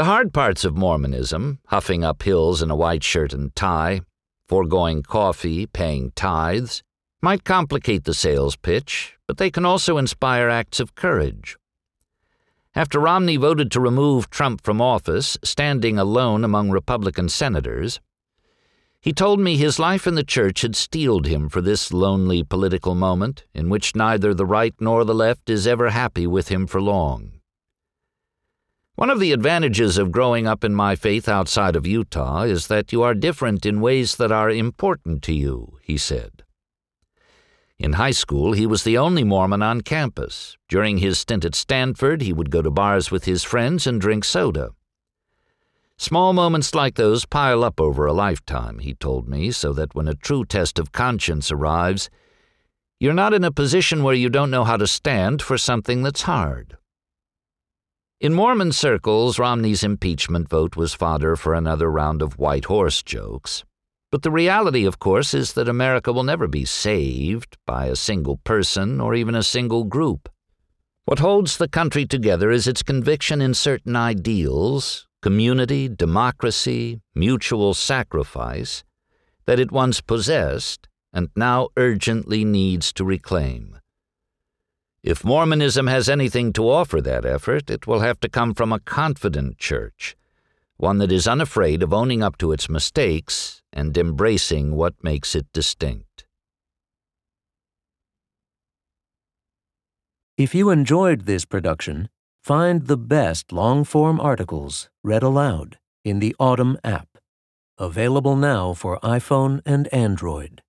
The hard parts of Mormonism, huffing up hills in a white shirt and tie, foregoing coffee, paying tithes, might complicate the sales pitch, but they can also inspire acts of courage. After Romney voted to remove Trump from office, standing alone among Republican senators, he told me his life in the church had steeled him for this lonely political moment in which neither the right nor the left is ever happy with him for long. One of the advantages of growing up in my faith outside of Utah is that you are different in ways that are important to you, he said. In high school, he was the only Mormon on campus. During his stint at Stanford, he would go to bars with his friends and drink soda. Small moments like those pile up over a lifetime, he told me, so that when a true test of conscience arrives, you're not in a position where you don't know how to stand for something that's hard. In Mormon circles, Romney's impeachment vote was fodder for another round of white horse jokes. But the reality, of course, is that America will never be saved by a single person or even a single group. What holds the country together is its conviction in certain ideals community, democracy, mutual sacrifice that it once possessed and now urgently needs to reclaim. If Mormonism has anything to offer that effort, it will have to come from a confident church, one that is unafraid of owning up to its mistakes and embracing what makes it distinct. If you enjoyed this production, find the best long form articles read aloud in the Audm app, available now for iPhone and Android.